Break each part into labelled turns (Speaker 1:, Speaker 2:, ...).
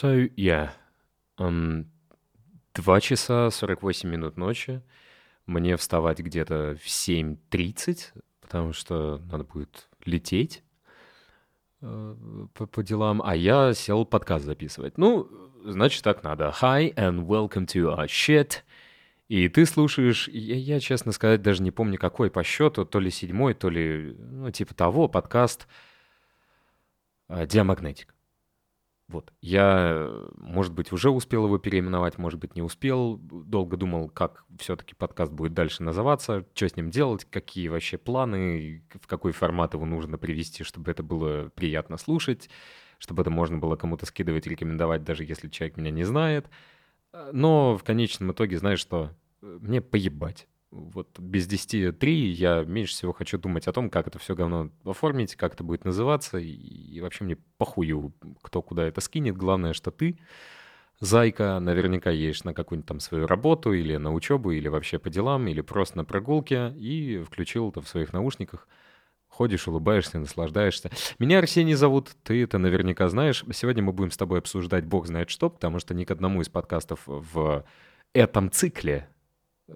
Speaker 1: So, yeah. Um, 2 часа 48 минут ночи. Мне вставать где-то в 7.30, потому что надо будет лететь э, по, по делам, а я сел подкаст записывать. Ну, значит, так надо. Hi and welcome to our shit. И ты слушаешь, я, я, честно сказать, даже не помню, какой по счету, то ли седьмой, то ли, ну, типа того, подкаст э, «Диамагнетик». Вот. Я, может быть, уже успел его переименовать, может быть, не успел. Долго думал, как все-таки подкаст будет дальше называться, что с ним делать, какие вообще планы, в какой формат его нужно привести, чтобы это было приятно слушать, чтобы это можно было кому-то скидывать, рекомендовать, даже если человек меня не знает. Но в конечном итоге, знаешь что, мне поебать вот без 10 3 я меньше всего хочу думать о том, как это все говно оформить, как это будет называться, и, вообще мне похую, кто куда это скинет. Главное, что ты, зайка, наверняка едешь на какую-нибудь там свою работу, или на учебу, или вообще по делам, или просто на прогулке, и включил это в своих наушниках. Ходишь, улыбаешься, наслаждаешься. Меня Арсений зовут, ты это наверняка знаешь. Сегодня мы будем с тобой обсуждать бог знает что, потому что ни к одному из подкастов в этом цикле э,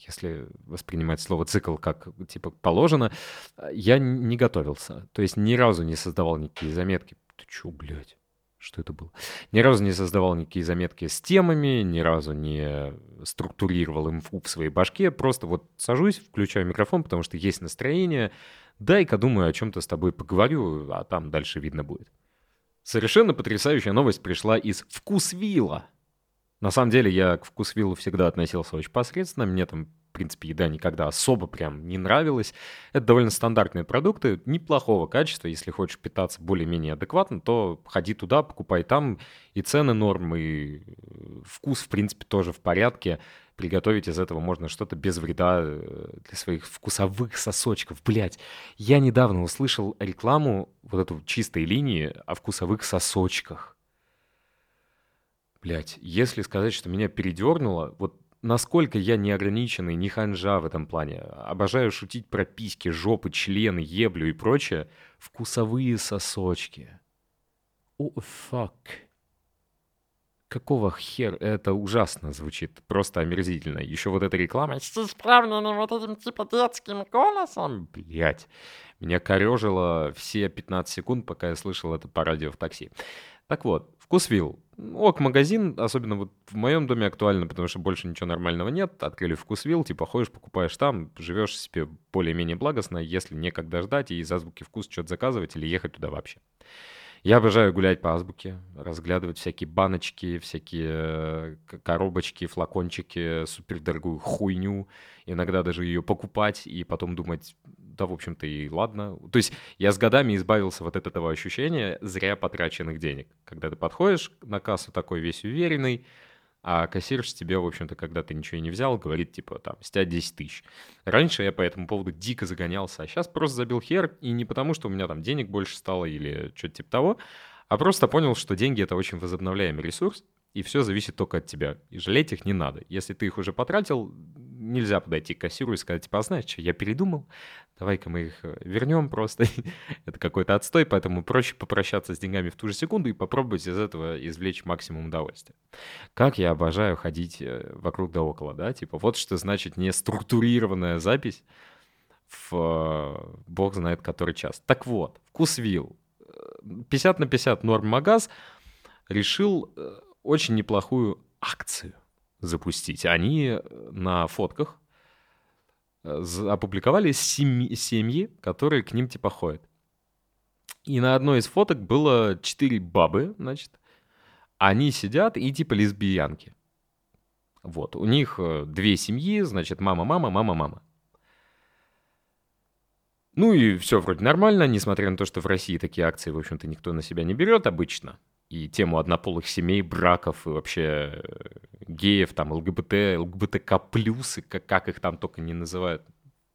Speaker 1: если воспринимать слово цикл как типа положено, я не готовился. То есть ни разу не создавал никакие заметки. Ты чё, блядь? Что это было? Ни разу не создавал никакие заметки с темами, ни разу не структурировал инфу в своей башке. Просто вот сажусь, включаю микрофон, потому что есть настроение. Дай-ка думаю, о чем-то с тобой поговорю, а там дальше видно будет. Совершенно потрясающая новость пришла из Вкусвилла. На самом деле я к вкусвиллу всегда относился очень посредственно. Мне там, в принципе, еда никогда особо прям не нравилась. Это довольно стандартные продукты, неплохого качества. Если хочешь питаться более-менее адекватно, то ходи туда, покупай там. И цены норм, и э, вкус, в принципе, тоже в порядке. Приготовить из этого можно что-то без вреда э, для своих вкусовых сосочков. Блять, я недавно услышал рекламу вот эту чистой линии о вкусовых сосочках. Блять, если сказать, что меня передернуло, вот насколько я неограниченный, не ханжа в этом плане. Обожаю шутить про письки, жопы, члены, еблю и прочее. Вкусовые сосочки. О, oh, фак. Какого хер? Это ужасно звучит. Просто омерзительно. Еще вот эта реклама с исправленным вот этим типа детским голосом. Блять. Меня корежило все 15 секунд, пока я слышал это по радио в такси. Так вот, Вкусвилл. Ок, магазин, особенно вот в моем доме актуально, потому что больше ничего нормального нет. Открыли вкусвилл, типа ходишь, покупаешь там, живешь себе более-менее благостно, если некогда ждать и из азбуки вкус что-то заказывать или ехать туда вообще. Я обожаю гулять по азбуке, разглядывать всякие баночки, всякие э, коробочки, флакончики, супердорогую хуйню. Иногда даже ее покупать и потом думать, да, в общем-то, и ладно. То есть я с годами избавился вот от этого ощущения зря потраченных денег. Когда ты подходишь на кассу такой весь уверенный, а кассирш тебе, в общем-то, когда ты ничего не взял, говорит, типа, там, с тебя 10 тысяч. Раньше я по этому поводу дико загонялся, а сейчас просто забил хер, и не потому, что у меня там денег больше стало или что-то типа того, а просто понял, что деньги — это очень возобновляемый ресурс, и все зависит только от тебя. И жалеть их не надо. Если ты их уже потратил, нельзя подойти к кассиру и сказать, типа, а знаешь что, я передумал, давай-ка мы их э, вернем просто. Это какой-то отстой, поэтому проще попрощаться с деньгами в ту же секунду и попробовать из этого извлечь максимум удовольствия. Как я обожаю ходить э, вокруг да около, да, типа, вот что значит не структурированная запись в э, бог знает который час. Так вот, вкусвилл. 50 на 50 норм магаз решил очень неплохую акцию запустить. Они э, на фотках э, опубликовали семьи, семьи, которые к ним типа ходят. И на одной из фоток было четыре бабы, значит. Они сидят и типа лесбиянки. Вот, у них э, две семьи, значит, мама-мама, мама-мама. Ну и все вроде нормально, несмотря на то, что в России такие акции, в общем-то, никто на себя не берет обычно и тему однополых семей, браков и вообще э, геев, там, ЛГБТ, ЛГБТК+, как, как их там только не называют,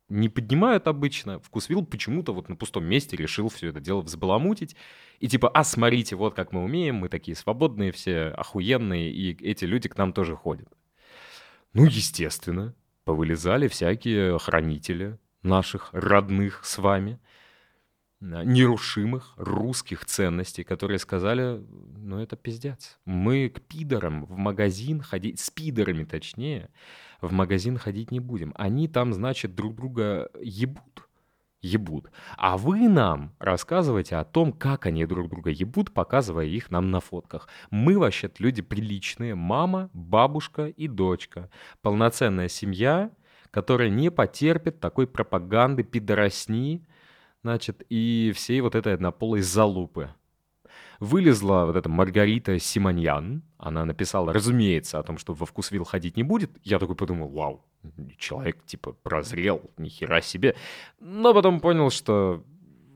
Speaker 1: не поднимают обычно. Вкусвилл почему-то вот на пустом месте решил все это дело взбаламутить. И типа, а смотрите, вот как мы умеем, мы такие свободные все, охуенные, и эти люди к нам тоже ходят. Ну, естественно, повылезали всякие хранители наших родных с вами – нерушимых русских ценностей, которые сказали, ну это пиздец. Мы к пидорам в магазин ходить, с пидорами точнее, в магазин ходить не будем. Они там, значит, друг друга ебут. Ебут. А вы нам рассказываете о том, как они друг друга ебут, показывая их нам на фотках. Мы вообще-то люди приличные. Мама, бабушка и дочка. Полноценная семья, которая не потерпит такой пропаганды, пидоросни, значит, и всей вот этой однополой залупы. Вылезла вот эта Маргарита Симоньян. Она написала, разумеется, о том, что во Вкусвилл ходить не будет. Я такой подумал, вау, человек типа прозрел, ни хера себе. Но потом понял, что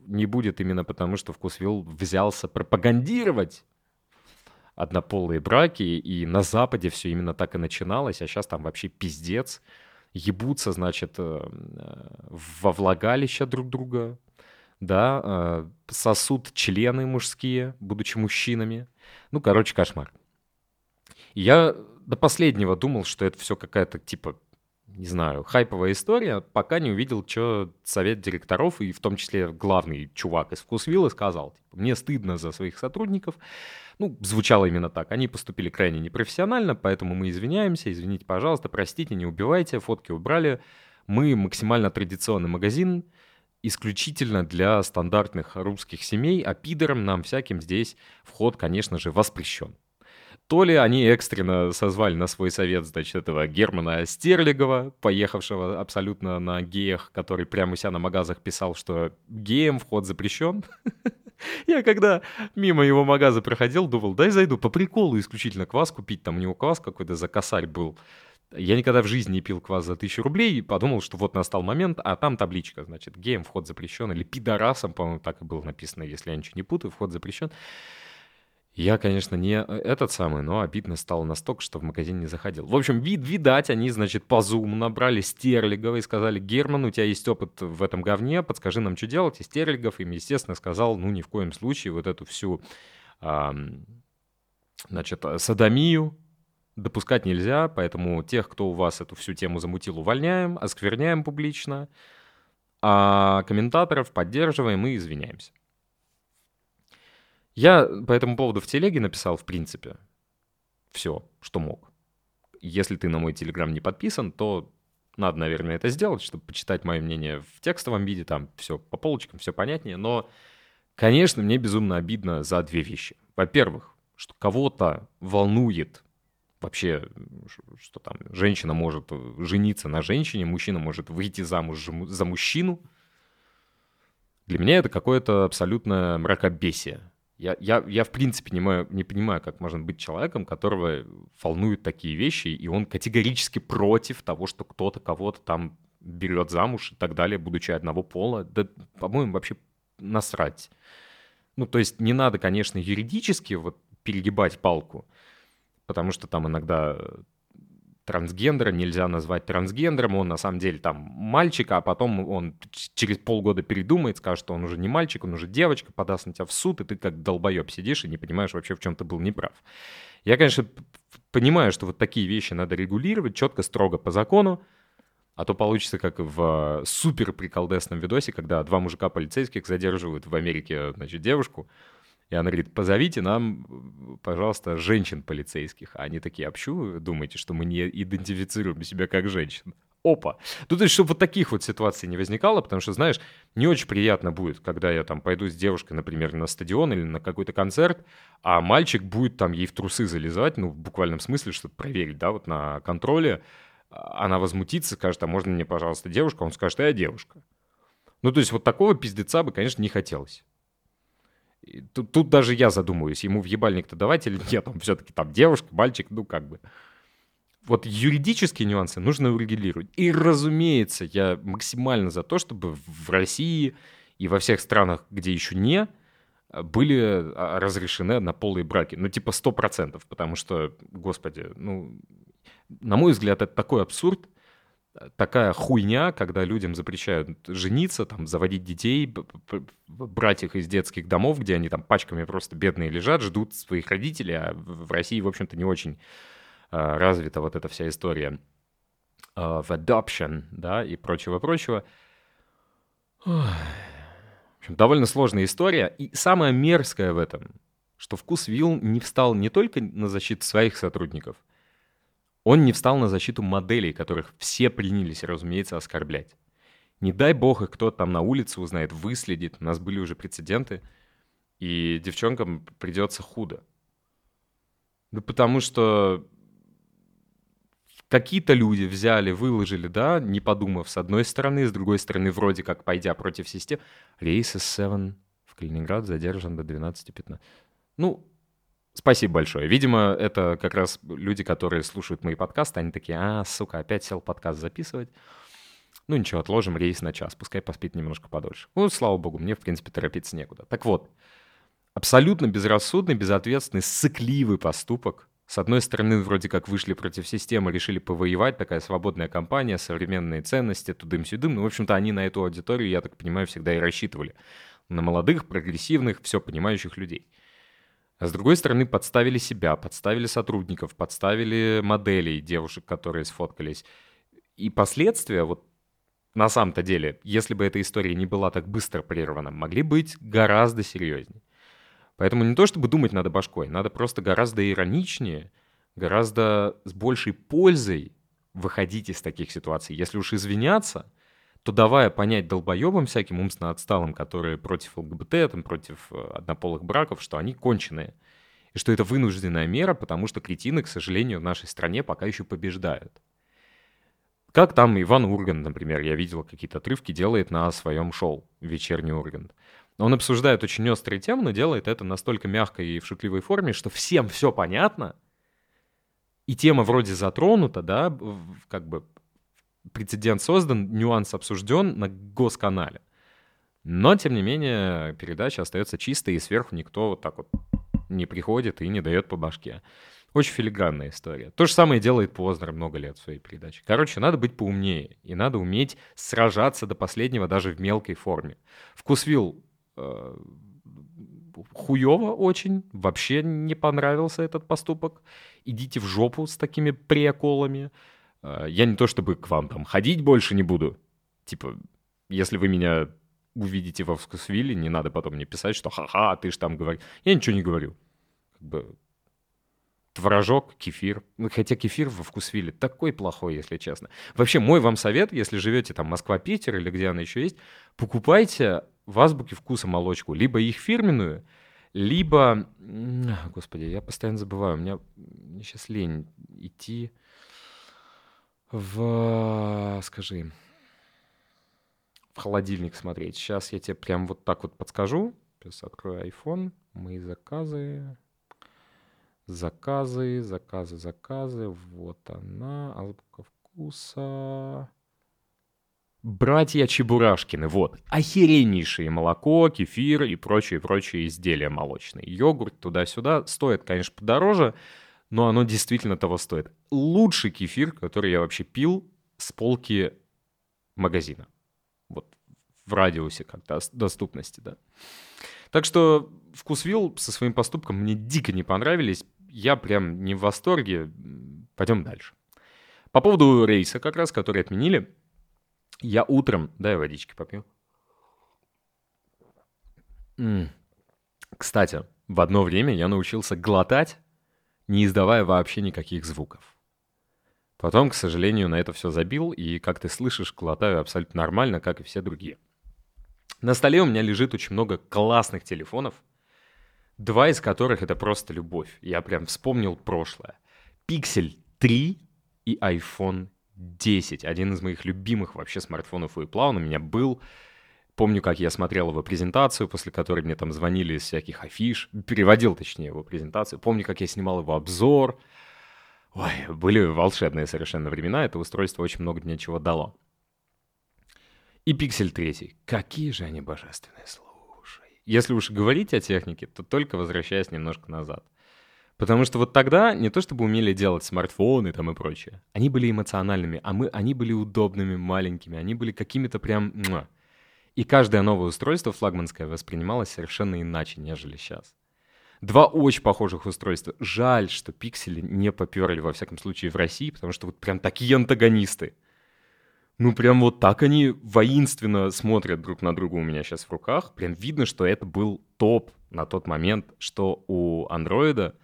Speaker 1: не будет именно потому, что Вкусвилл взялся пропагандировать однополые браки, и на Западе все именно так и начиналось, а сейчас там вообще пиздец. Ебутся, значит, э, во влагалище друг друга, да, э, сосут члены мужские, будучи мужчинами. Ну, короче, кошмар. я до последнего думал, что это все какая-то, типа, не знаю, хайповая история, пока не увидел, что совет директоров, и в том числе главный чувак из Вкусвилла сказал, типа, мне стыдно за своих сотрудников. Ну, звучало именно так. Они поступили крайне непрофессионально, поэтому мы извиняемся, извините, пожалуйста, простите, не убивайте, фотки убрали. Мы максимально традиционный магазин, исключительно для стандартных русских семей, а пидорам нам всяким здесь вход, конечно же, воспрещен. То ли они экстренно созвали на свой совет, значит, этого Германа Стерлигова, поехавшего абсолютно на геях, который прямо у себя на магазах писал, что геям вход запрещен. Я когда мимо его магаза проходил, думал, дай зайду по приколу исключительно квас купить. Там у него квас какой-то за косарь был. Я никогда в жизни не пил квас за тысячу рублей и подумал, что вот настал момент, а там табличка, значит, геем вход запрещен, или пидорасом, по-моему, так и было написано, если я ничего не путаю, вход запрещен. Я, конечно, не этот самый, но обидно стало настолько, что в магазин не заходил. В общем, вид, видать, они, значит, по зуму набрали Стерлигова и сказали, Герман, у тебя есть опыт в этом говне, подскажи нам, что делать. И Стерлигов им, естественно, сказал, ну, ни в коем случае вот эту всю, а, значит, садомию, допускать нельзя, поэтому тех, кто у вас эту всю тему замутил, увольняем, оскверняем публично, а комментаторов поддерживаем и извиняемся. Я по этому поводу в телеге написал, в принципе, все, что мог. Если ты на мой телеграм не подписан, то надо, наверное, это сделать, чтобы почитать мое мнение в текстовом виде, там все по полочкам, все понятнее. Но, конечно, мне безумно обидно за две вещи. Во-первых, что кого-то волнует вообще, что там женщина может жениться на женщине, мужчина может выйти замуж за мужчину. Для меня это какое-то абсолютно мракобесие. Я, я, я в принципе не, мою, не понимаю, как можно быть человеком, которого волнуют такие вещи, и он категорически против того, что кто-то кого-то там берет замуж и так далее, будучи одного пола. Да, по-моему, вообще насрать. Ну, то есть не надо, конечно, юридически вот перегибать палку, потому что там иногда трансгендера нельзя назвать трансгендером, он на самом деле там мальчик, а потом он через полгода передумает, скажет, что он уже не мальчик, он уже девочка, подаст на тебя в суд, и ты как долбоеб сидишь и не понимаешь вообще, в чем ты был неправ. Я, конечно, понимаю, что вот такие вещи надо регулировать четко, строго по закону, а то получится как в супер приколдесном видосе, когда два мужика полицейских задерживают в Америке, значит, девушку, и она говорит, позовите нам, пожалуйста, женщин полицейских. А они такие, а почему вы думаете, что мы не идентифицируем себя как женщин? Опа. Ну, то есть, чтобы вот таких вот ситуаций не возникало, потому что, знаешь, не очень приятно будет, когда я там пойду с девушкой, например, на стадион или на какой-то концерт, а мальчик будет там ей в трусы залезать, ну, в буквальном смысле, чтобы проверить, да, вот на контроле. Она возмутится, скажет, а можно мне, пожалуйста, девушка? Он скажет, а я девушка. Ну, то есть, вот такого пиздеца бы, конечно, не хотелось. Тут, тут даже я задумываюсь, ему в ебальник-то давать или нет, он все-таки там девушка, мальчик, ну как бы. Вот юридические нюансы нужно урегулировать. И, разумеется, я максимально за то, чтобы в России и во всех странах, где еще не, были а, разрешены однополые браки. Ну, типа 100%, потому что, господи, ну, на мой взгляд, это такой абсурд, такая хуйня, когда людям запрещают жениться, там, заводить детей, брать их из детских домов, где они там пачками просто бедные лежат, ждут своих родителей, а в России, в общем-то, не очень а, развита вот эта вся история а, в adoption, да, и прочего-прочего. В общем, довольно сложная история. И самое мерзкое в этом, что Вкусвилл не встал не только на защиту своих сотрудников, он не встал на защиту моделей, которых все принялись, разумеется, оскорблять. Не дай бог их кто-то там на улице узнает, выследит. У нас были уже прецеденты, и девчонкам придется худо. Да потому что какие-то люди взяли, выложили, да, не подумав, с одной стороны, с другой стороны, вроде как пойдя против системы. Рейс S7 в Калининград задержан до 12.15. Ну, спасибо большое. Видимо, это как раз люди, которые слушают мои подкасты, они такие, а, сука, опять сел подкаст записывать. Ну ничего, отложим рейс на час, пускай поспит немножко подольше. Ну, слава богу, мне, в принципе, торопиться некуда. Так вот, абсолютно безрассудный, безответственный, сыкливый поступок. С одной стороны, вроде как вышли против системы, решили повоевать, такая свободная компания, современные ценности, тудым-сюдым. Ну, в общем-то, они на эту аудиторию, я так понимаю, всегда и рассчитывали. На молодых, прогрессивных, все понимающих людей. А с другой стороны, подставили себя, подставили сотрудников, подставили моделей девушек, которые сфоткались. И последствия, вот на самом-то деле, если бы эта история не была так быстро прервана, могли быть гораздо серьезнее. Поэтому не то чтобы думать надо башкой, надо просто гораздо ироничнее, гораздо с большей пользой выходить из таких ситуаций. Если уж извиняться, то давая понять долбоебам всяким умственно отсталым, которые против ЛГБТ, там, против э, однополых браков, что они конченые. И что это вынужденная мера, потому что кретины, к сожалению, в нашей стране пока еще побеждают. Как там Иван Ургант, например, я видел какие-то отрывки, делает на своем шоу «Вечерний Ургант». Он обсуждает очень острые темы, но делает это настолько мягко и в шутливой форме, что всем все понятно, и тема вроде затронута, да, как бы прецедент создан, нюанс обсужден на госканале. Но, тем не менее, передача остается чистой, и сверху никто вот так вот не приходит и не дает по башке. Очень филигранная история. То же самое делает Познер много лет в своей передаче. Короче, надо быть поумнее, и надо уметь сражаться до последнего даже в мелкой форме. Вкусвилл э, хуево очень, вообще не понравился этот поступок. Идите в жопу с такими приколами. А, я не то чтобы к вам там ходить больше не буду. Типа, если вы меня увидите во вкусвилле, не надо потом мне писать, что ха-ха, ты ж там говоришь. Я ничего не говорю. Как бы творожок, кефир. Ну, хотя кефир во вкусвилле такой плохой, если честно. Вообще, мой вам совет, если живете там Москва-Питер или где она еще есть, покупайте в азбуке вкуса молочку. Либо их фирменную, либо... Господи, я постоянно забываю. У меня, сейчас лень идти в, скажи, в холодильник смотреть. Сейчас я тебе прям вот так вот подскажу. Сейчас открою iPhone. Мои заказы. Заказы, заказы, заказы. Вот она. Азбука вкуса. Братья Чебурашкины, вот, охереннейшие молоко, кефир и прочие-прочие изделия молочные. Йогурт туда-сюда стоит, конечно, подороже, но оно действительно того стоит. Лучший кефир, который я вообще пил с полки магазина. Вот в радиусе как-то доступности, да. Так что вкусвилл со своим поступком мне дико не понравились. Я прям не в восторге. Пойдем дальше. По поводу рейса как раз, который отменили. Я утром... Дай водички попью. Кстати, в одно время я научился глотать не издавая вообще никаких звуков. Потом, к сожалению, на это все забил, и, как ты слышишь, глотаю абсолютно нормально, как и все другие. На столе у меня лежит очень много классных телефонов, два из которых это просто любовь. Я прям вспомнил прошлое. Pixel 3 и iPhone 10. Один из моих любимых вообще смартфонов у Apple. Он у меня был Помню, как я смотрел его презентацию, после которой мне там звонили из всяких афиш, переводил, точнее, его презентацию. Помню, как я снимал его обзор. Ой, были волшебные совершенно времена, это устройство очень много мне чего дало. И Pixel 3. Какие же они божественные, слушай. Если уж говорить о технике, то только возвращаясь немножко назад. Потому что вот тогда не то чтобы умели делать смартфоны там и прочее. Они были эмоциональными, а мы, они были удобными, маленькими, они были какими-то прям... Муа, и каждое новое устройство флагманское воспринималось совершенно иначе, нежели сейчас. Два очень похожих устройства. Жаль, что пиксели не поперли, во всяком случае, в России, потому что вот прям такие антагонисты. Ну, прям вот так они воинственно смотрят друг на друга у меня сейчас в руках. Прям видно, что это был топ на тот момент, что у андроида,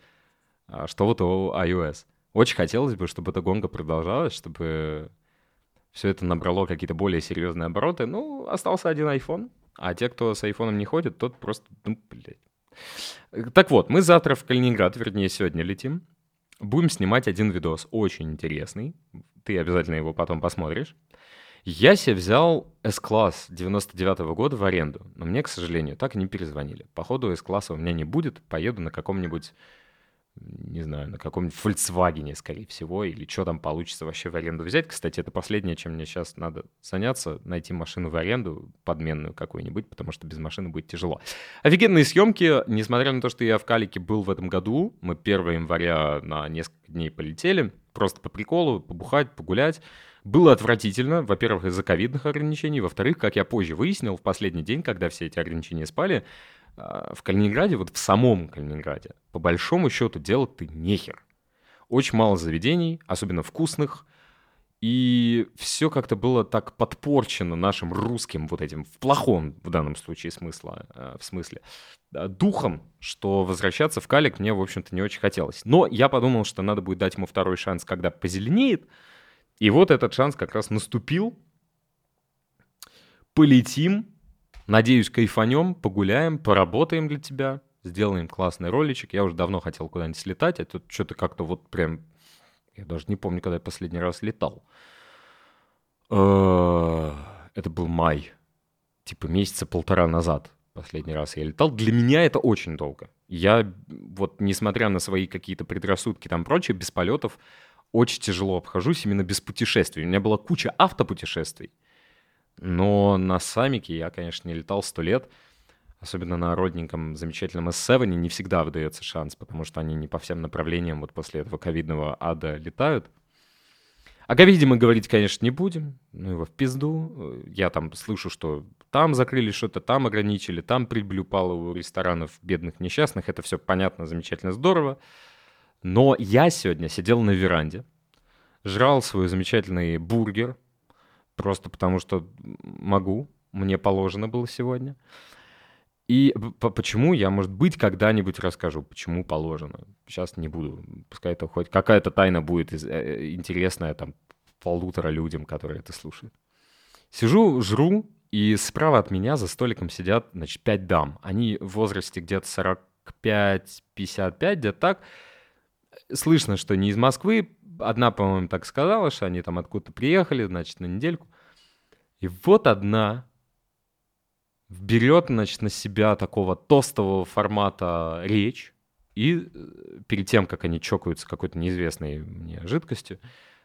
Speaker 1: что вот у iOS. Очень хотелось бы, чтобы эта гонка продолжалась, чтобы все это набрало какие-то более серьезные обороты. Ну, остался один iPhone, а те, кто с айфоном не ходит, тот просто, ну, блядь. Так вот, мы завтра в Калининград, вернее, сегодня летим. Будем снимать один видос, очень интересный. Ты обязательно его потом посмотришь. Я себе взял S-класс 99 -го года в аренду, но мне, к сожалению, так и не перезвонили. Походу, S-класса у меня не будет, поеду на каком-нибудь не знаю, на каком-нибудь Volkswagen, скорее всего, или что там получится вообще в аренду взять. Кстати, это последнее, чем мне сейчас надо заняться, найти машину в аренду, подменную какую-нибудь, потому что без машины будет тяжело. Офигенные съемки, несмотря на то, что я в Калике был в этом году, мы 1 января на несколько дней полетели, просто по приколу, побухать, погулять. Было отвратительно, во-первых, из-за ковидных ограничений, во-вторых, как я позже выяснил, в последний день, когда все эти ограничения спали, в Калининграде, вот в самом Калининграде, по большому счету делать ты нехер. Очень мало заведений, особенно вкусных, и все как-то было так подпорчено нашим русским вот этим, в плохом в данном случае смысла, э, в смысле, духом, что возвращаться в Калик мне, в общем-то, не очень хотелось. Но я подумал, что надо будет дать ему второй шанс, когда позеленеет. И вот этот шанс как раз наступил. Полетим, Надеюсь, кайфанем, погуляем, поработаем для тебя, сделаем классный роличек. Я уже давно хотел куда-нибудь слетать, а тут что-то как-то вот прям... Я даже не помню, когда я последний раз летал. Э, это был май. Типа месяца полтора назад последний раз я летал. Для меня это очень долго. Я вот, несмотря на свои какие-то предрассудки там прочее, без полетов очень тяжело обхожусь именно без путешествий. У меня была куча автопутешествий. Но на Самике я, конечно, не летал сто лет. Особенно на родненьком замечательном S7 не всегда выдается шанс, потому что они не по всем направлениям вот после этого ковидного ада летают. О ковиде мы говорить, конечно, не будем. Ну его в пизду. Я там слышу, что там закрыли что-то, там ограничили, там прибыль упала у ресторанов бедных несчастных. Это все понятно, замечательно, здорово. Но я сегодня сидел на веранде, жрал свой замечательный бургер – просто потому что могу, мне положено было сегодня. И почему я, может быть, когда-нибудь расскажу, почему положено. Сейчас не буду. Пускай это хоть какая-то тайна будет э, интересная там полутора людям, которые это слушают. Сижу, жру, и справа от меня за столиком сидят, значит, пять дам. Они в возрасте где-то 45-55, где-то так. Слышно, что не из Москвы, одна, по-моему, так сказала, что они там откуда-то приехали, значит, на недельку. И вот одна берет, значит, на себя такого тостового формата речь, и э, перед тем, как они чокаются какой-то неизвестной мне жидкостью,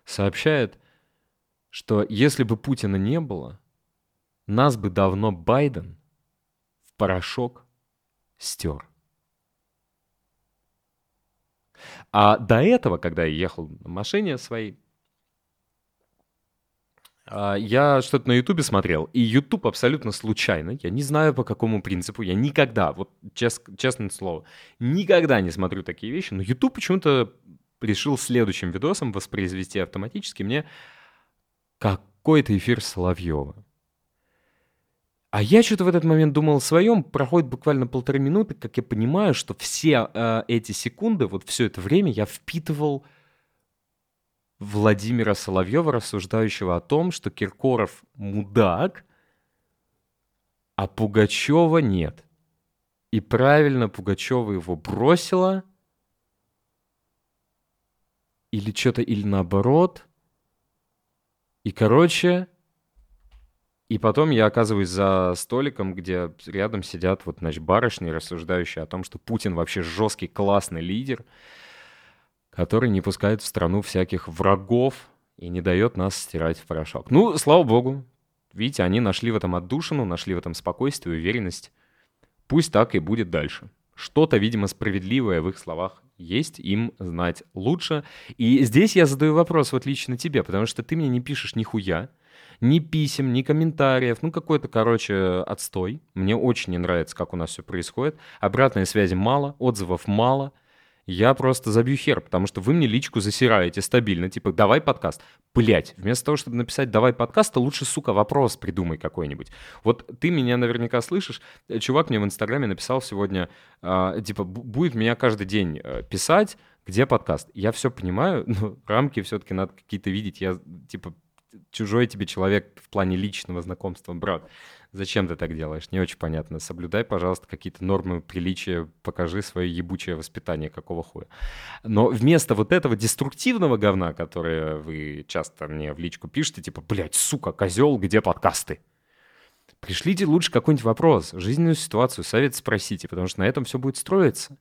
Speaker 1: сообщает, что если бы Путина не было, нас бы давно Байден в порошок стер. А до этого, когда я ехал на машине своей, а, я что-то на Ютубе смотрел, и Ютуб абсолютно случайно, я не знаю по какому принципу, я никогда, вот чест, честное слово, никогда не смотрю такие вещи, но Ютуб почему-то решил следующим видосом воспроизвести автоматически мне какой-то эфир Соловьева. А я что-то в этот момент думал о своем. Проходит буквально полторы минуты, как я понимаю, что все э, эти секунды, вот все это время я впитывал Владимира Соловьева, рассуждающего о том, что Киркоров мудак, а Пугачева нет. И правильно Пугачева его бросила. Или что-то, или наоборот. И, короче, и потом я оказываюсь за столиком, где рядом сидят вот, значит, барышни, рассуждающие о том, что Путин вообще жесткий, классный лидер, который не пускает в страну всяких врагов и не дает нас стирать в порошок. Ну, слава богу. Видите, они нашли в этом отдушину, нашли в этом спокойствие, уверенность. Пусть так и будет дальше. Что-то, видимо, справедливое в их словах есть, им знать лучше. И здесь я задаю вопрос вот лично тебе, потому что ты мне не пишешь нихуя, ни писем, ни комментариев, ну какой-то, короче, отстой. Мне очень не нравится, как у нас все происходит. Обратной связи мало, отзывов мало. я просто забью хер, потому что вы мне личку засираете стабильно, типа, давай подкаст. Блять, вместо того, чтобы написать «давай подкаст», то лучше, сука, вопрос придумай какой-нибудь. Вот ты меня наверняка слышишь. Чувак мне в Инстаграме написал сегодня, э, типа, будет меня каждый день э, писать, где подкаст. Я все понимаю, но рамки все-таки надо какие-то видеть. Я, типа, чужой тебе человек в плане личного знакомства, брат. Зачем ты так делаешь? Не очень понятно. Соблюдай, пожалуйста, какие-то нормы приличия, покажи свое ебучее воспитание, какого хуя. Но вместо вот этого деструктивного говна, которое вы часто мне в личку пишете, типа, блядь, сука, козел, где подкасты? Пришлите лучше какой-нибудь вопрос, жизненную ситуацию, совет спросите, потому что на этом все будет строиться.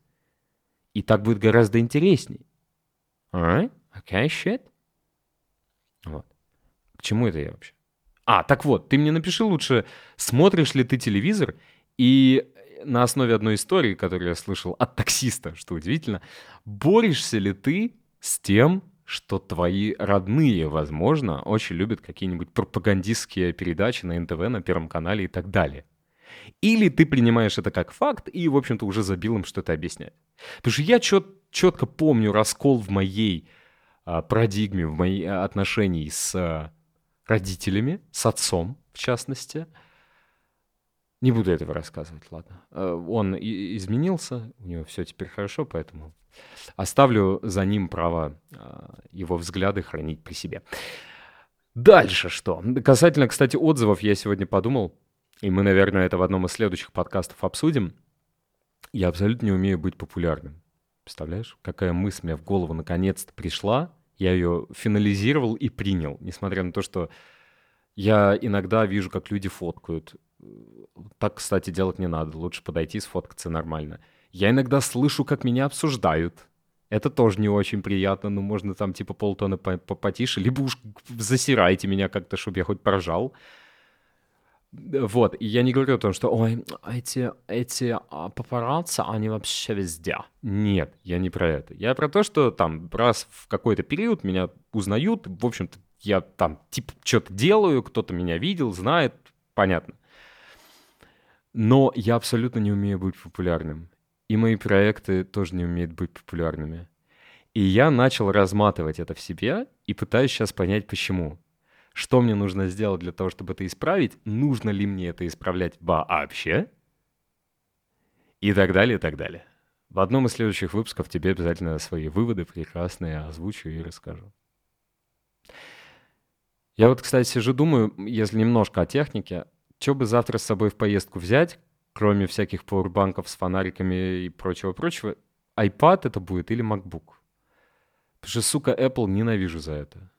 Speaker 1: И так будет гораздо интересней. Alright? Okay, shit? Вот. Чему это я вообще? А, так вот, ты мне напиши лучше, смотришь ли ты телевизор, и на основе одной истории, которую я слышал от таксиста, что удивительно, борешься ли ты с тем, что твои родные, возможно, очень любят какие-нибудь пропагандистские передачи на НТВ, на Первом канале и так далее. Или ты принимаешь это как факт и, в общем-то, уже забил им что-то объяснять. Потому что я чет, четко помню раскол в моей а, парадигме, в моей а, отношении с а, родителями, с отцом, в частности. Не буду этого рассказывать, ладно. Э, он изменился, у него все теперь хорошо, поэтому оставлю за ним право э, его взгляды хранить при себе. Дальше что? Касательно, кстати, отзывов, я сегодня подумал, и мы, наверное, это в одном из следующих подкастов обсудим. Я абсолютно не умею быть популярным. Представляешь, какая мысль мне в голову наконец-то пришла — я ее финализировал и принял, несмотря на то, что я иногда вижу, как люди фоткают. Так, кстати, делать не надо. Лучше подойти, сфоткаться нормально. Я иногда слышу, как меня обсуждают. Это тоже не очень приятно, но можно там типа полтона потише, либо уж засирайте меня как-то, чтобы я хоть поржал. Вот, и я не говорю о том, что, ой, эти, эти а, папарацци, они вообще везде. Нет, я не про это. Я про то, что там раз в какой-то период меня узнают, в общем-то, я там типа что-то делаю, кто-то меня видел, знает, понятно. Но я абсолютно не умею быть популярным. И мои проекты тоже не умеют быть популярными. И я начал разматывать это в себе и пытаюсь сейчас понять, почему что мне нужно сделать для того, чтобы это исправить, нужно ли мне это исправлять вообще, и так далее, и так далее. В одном из следующих выпусков тебе обязательно свои выводы прекрасные озвучу и расскажу. Я вот, кстати, сижу, думаю, если немножко о технике, что бы завтра с собой в поездку взять, кроме всяких пауэрбанков с фонариками и прочего-прочего, iPad это будет или MacBook. Потому что, сука, Apple ненавижу за это.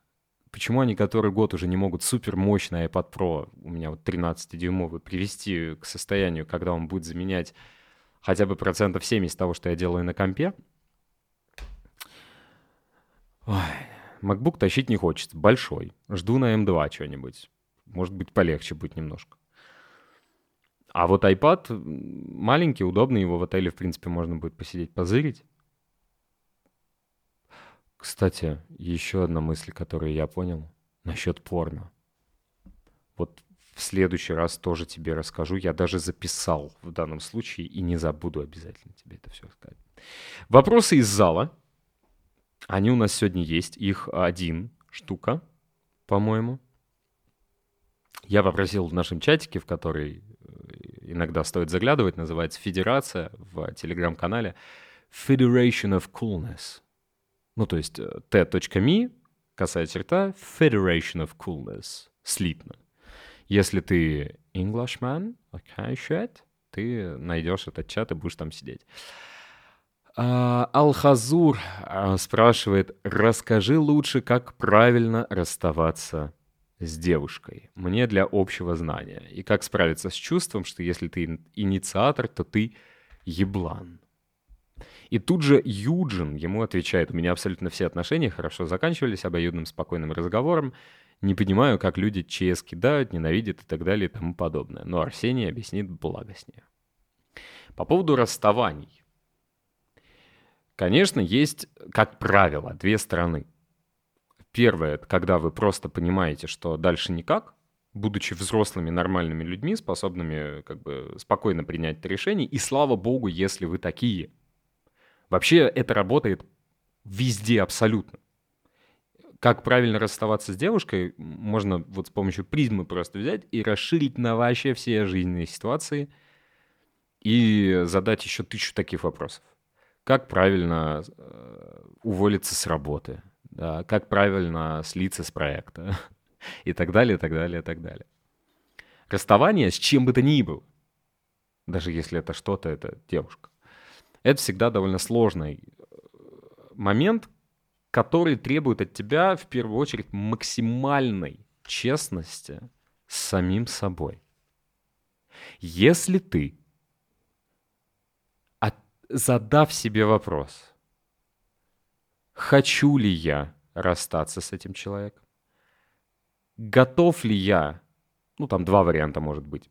Speaker 1: Почему они который год уже не могут супер мощный iPad Pro, у меня вот 13-дюймовый, привести к состоянию, когда он будет заменять хотя бы процентов 70 того, что я делаю на компе? Ой, MacBook тащить не хочется, большой. Жду на M2 что-нибудь. Может быть, полегче будет немножко. А вот iPad маленький, удобный, его в отеле, в принципе, можно будет посидеть, позырить. Кстати, еще одна мысль, которую я понял насчет порно. Вот в следующий раз тоже тебе расскажу. Я даже записал в данном случае и не забуду обязательно тебе это все сказать. Вопросы из зала. Они у нас сегодня есть. Их один штука, по-моему. Я попросил в нашем чатике, в который э, иногда стоит заглядывать, называется «Федерация» в телеграм-канале Federation of Coolness. Ну, то есть э, t.me, касая черта, Federation of Coolness, слитно. Если ты Englishman, okay, shit, ты найдешь этот чат и будешь там сидеть. А, Алхазур а, спрашивает, расскажи лучше, как правильно расставаться с девушкой. Мне для общего знания. И как справиться с чувством, что если ты инициатор, то ты еблан. И тут же Юджин ему отвечает, у меня абсолютно все отношения хорошо заканчивались обоюдным спокойным разговором, не понимаю, как люди ЧС кидают, ненавидят и так далее и тому подобное. Но Арсений объяснит благостнее. По поводу расставаний. Конечно, есть, как правило, две стороны. Первое, это когда вы просто понимаете, что дальше никак, будучи взрослыми, нормальными людьми, способными как бы спокойно принять это решение. И слава богу, если вы такие – Вообще это работает везде абсолютно. Как правильно расставаться с девушкой, можно вот с помощью призмы просто взять и расширить на вообще все жизненные ситуации и задать еще тысячу таких вопросов. Как правильно э, уволиться с работы? Да, как правильно слиться с проекта? И так далее, и так далее, и так далее. Расставание с чем бы то ни было, даже если это что-то, это девушка, это всегда довольно сложный э, момент, который требует от тебя в первую очередь максимальной честности с самим собой. Если ты, задав себе вопрос, хочу ли я расстаться с этим человеком, готов ли я, ну там два варианта может быть,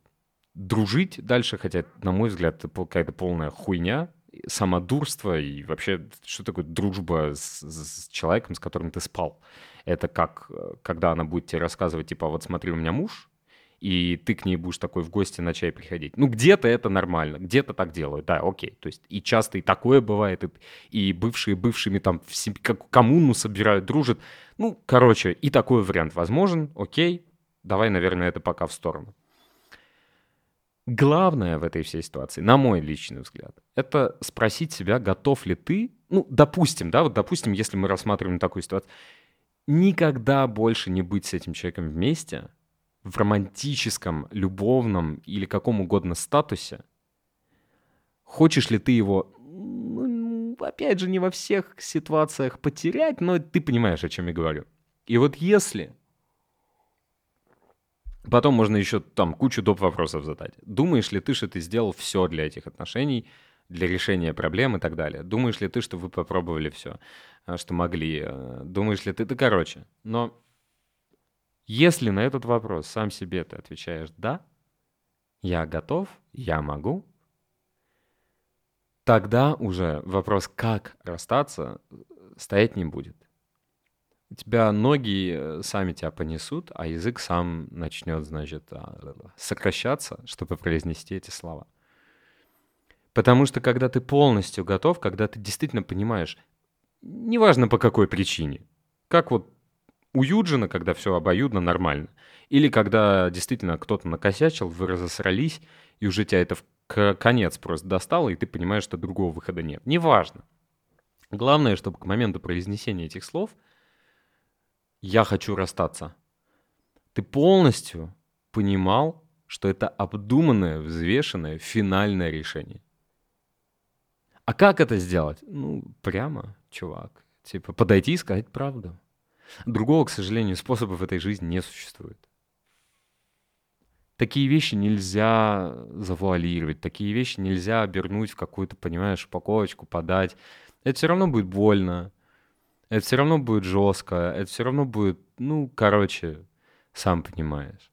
Speaker 1: дружить дальше, хотя, на мой взгляд, это какая-то полная хуйня, самодурство и вообще, что такое дружба с, с человеком, с которым ты спал? Это как, э, когда она будет тебе рассказывать, типа, вот смотри, у меня муж, и ты к ней будешь такой в гости на чай приходить. Ну, где-то это нормально, где-то так делают, да, окей. То есть и часто и такое бывает, и, и бывшие бывшими там в семь, как коммуну собирают, дружат. Ну, короче, и такой вариант возможен, окей, давай, наверное, это пока в сторону. Главное в этой всей ситуации, на мой личный взгляд, это спросить себя, готов ли ты, ну, допустим, да, вот допустим, если мы рассматриваем такую ситуацию, никогда больше не быть с этим человеком вместе в романтическом, любовном или каком угодно статусе. Хочешь ли ты его, ну, опять же, не во всех ситуациях потерять, но ты понимаешь, о чем я говорю. И вот если Потом можно еще там кучу доп. вопросов задать. Думаешь ли ты, что ты сделал все для этих отношений, для решения проблем и так далее? Думаешь ли ты, что вы попробовали все, а, что могли? А, думаешь ли ты... Да, короче. Но если на этот вопрос сам себе ты отвечаешь «да», «я готов», «я могу», тогда уже вопрос «как расстаться» стоять не будет у тебя ноги э, сами тебя понесут, а язык сам начнет, значит, а, сокращаться, чтобы произнести эти слова. Потому что когда ты полностью готов, когда ты действительно понимаешь, неважно по какой причине, как вот у Юджина, когда все обоюдно, нормально, или когда действительно кто-то накосячил, вы разосрались, и уже тебя это в конец просто достало, и ты понимаешь, что другого выхода нет. Неважно. Главное, чтобы к моменту произнесения этих слов – я хочу расстаться. Ты полностью понимал, что это обдуманное, взвешенное, финальное решение. А как это сделать? Ну, прямо, чувак. Типа подойти и сказать правду. Другого, к сожалению, способа в этой жизни не существует. Такие вещи нельзя завуалировать, такие вещи нельзя обернуть в какую-то, понимаешь, упаковочку, подать. Это все равно будет больно, это все равно будет жестко, это все равно будет, ну, короче, сам понимаешь.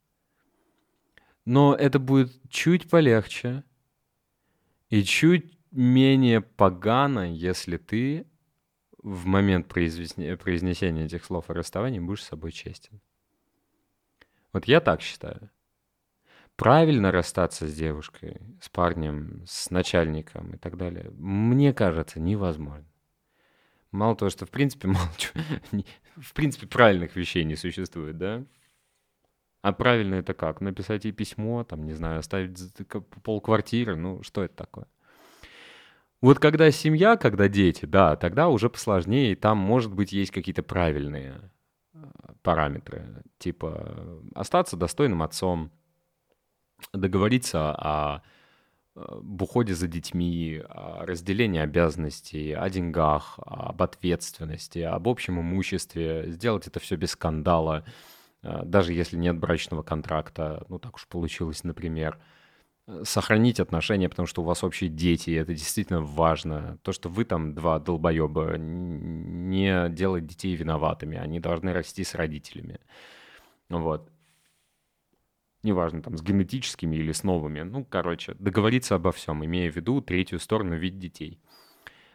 Speaker 1: Но это будет чуть полегче и чуть менее погано, если ты в момент произнесения этих слов о расставании будешь с собой честен. Вот я так считаю. Правильно расстаться с девушкой, с парнем, с начальником и так далее, мне кажется, невозможно. Мало того, что в принципе чего, в принципе правильных вещей не существует, да? А правильно это как? Написать ей письмо, там, не знаю, оставить полквартиры, ну, что это такое? Вот когда семья, когда дети, да, тогда уже посложнее, и там, может быть, есть какие-то правильные э, параметры, типа остаться достойным отцом, договориться о в уходе за детьми, о разделении обязанностей, о деньгах, об ответственности, об общем имуществе, сделать это все без скандала, э, даже если нет брачного контракта, ну так уж получилось, например, сохранить отношения, потому что у вас общие дети, и это действительно важно. То, что вы там два долбоеба, не делать детей виноватыми, они должны расти с родителями. Вот неважно, там, с генетическими или с новыми. Ну, короче, договориться обо всем, имея в виду третью сторону в виде детей.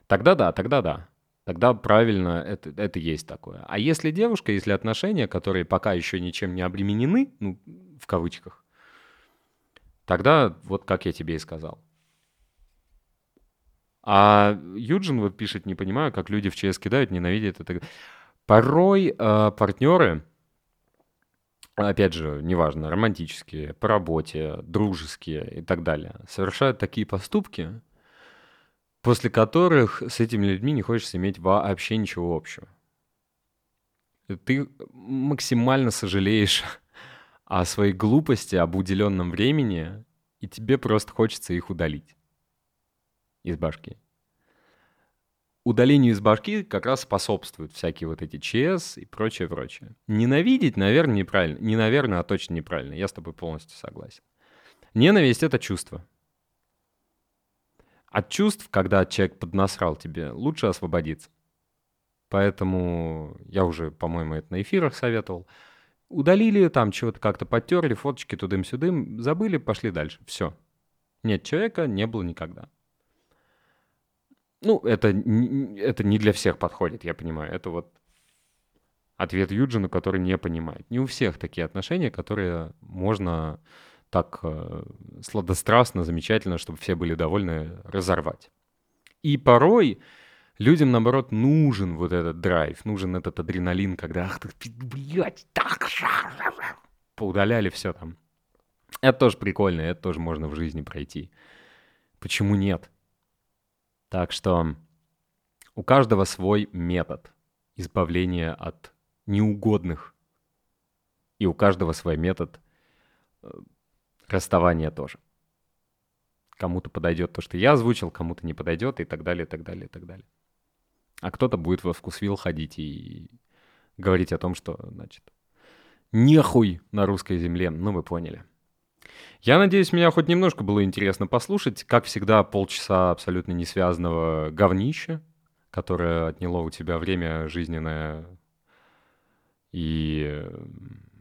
Speaker 1: Тогда да, тогда да. Тогда правильно это, это есть такое. А если девушка, если отношения, которые пока еще ничем не обременены, ну, в кавычках, тогда вот как я тебе и сказал. А Юджин вот пишет, не понимаю, как люди в ЧС кидают, ненавидят это. Порой э, партнеры, опять же, неважно, романтические, по работе, дружеские и так далее, совершают такие поступки, после которых с этими людьми не хочется иметь вообще ничего общего. Ты максимально сожалеешь о своей глупости, об уделенном времени, и тебе просто хочется их удалить из башки. Удалению из башки как раз способствуют всякие вот эти ЧС и прочее, прочее. Ненавидеть, наверное, неправильно. Не наверное, а точно неправильно. Я с тобой полностью согласен. Ненависть — это чувство. От чувств, когда человек поднасрал тебе, лучше освободиться. Поэтому я уже, по-моему, это на эфирах советовал. Удалили, там чего-то как-то подтерли, фоточки тудым-сюдым, забыли, пошли дальше. Все. Нет человека, не было никогда. Ну, это, это не для всех подходит, я понимаю. Это вот ответ Юджину, который не понимает. Не у всех такие отношения, которые можно так э, сладострастно, замечательно, чтобы все были довольны, разорвать. И порой людям, наоборот, нужен вот этот драйв, нужен этот адреналин, когда, ах ты, блядь, так, поудаляли все там. Это тоже прикольно, это тоже можно в жизни пройти. Почему нет? Так что у каждого свой метод избавления от неугодных. И у каждого свой метод э, расставания тоже. Кому-то подойдет то, что я озвучил, кому-то не подойдет, и так далее, и так далее, и так далее. А кто-то будет во вкусвилл ходить и говорить о том, что, значит, нехуй на русской земле. Ну, вы поняли. Я надеюсь, меня хоть немножко было интересно послушать. Как всегда, полчаса абсолютно не связанного говнища, которое отняло у тебя время жизненное. И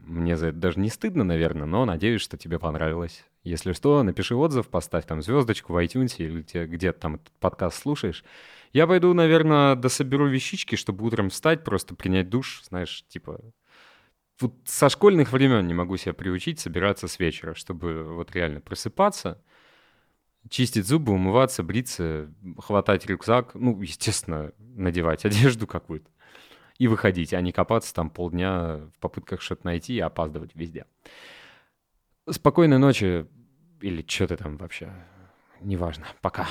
Speaker 1: мне за это даже не стыдно, наверное, но надеюсь, что тебе понравилось. Если что, напиши отзыв, поставь там звездочку в iTunes или где то там этот подкаст слушаешь. Я пойду, наверное, дособеру вещички, чтобы утром встать, просто принять душ, знаешь, типа вот со школьных времен не могу себя приучить собираться с вечера, чтобы вот реально просыпаться, чистить зубы, умываться, бриться, хватать рюкзак, ну, естественно, надевать одежду какую-то и выходить, а не копаться там полдня в попытках что-то найти и опаздывать везде. Спокойной ночи или что то там вообще, неважно. Пока.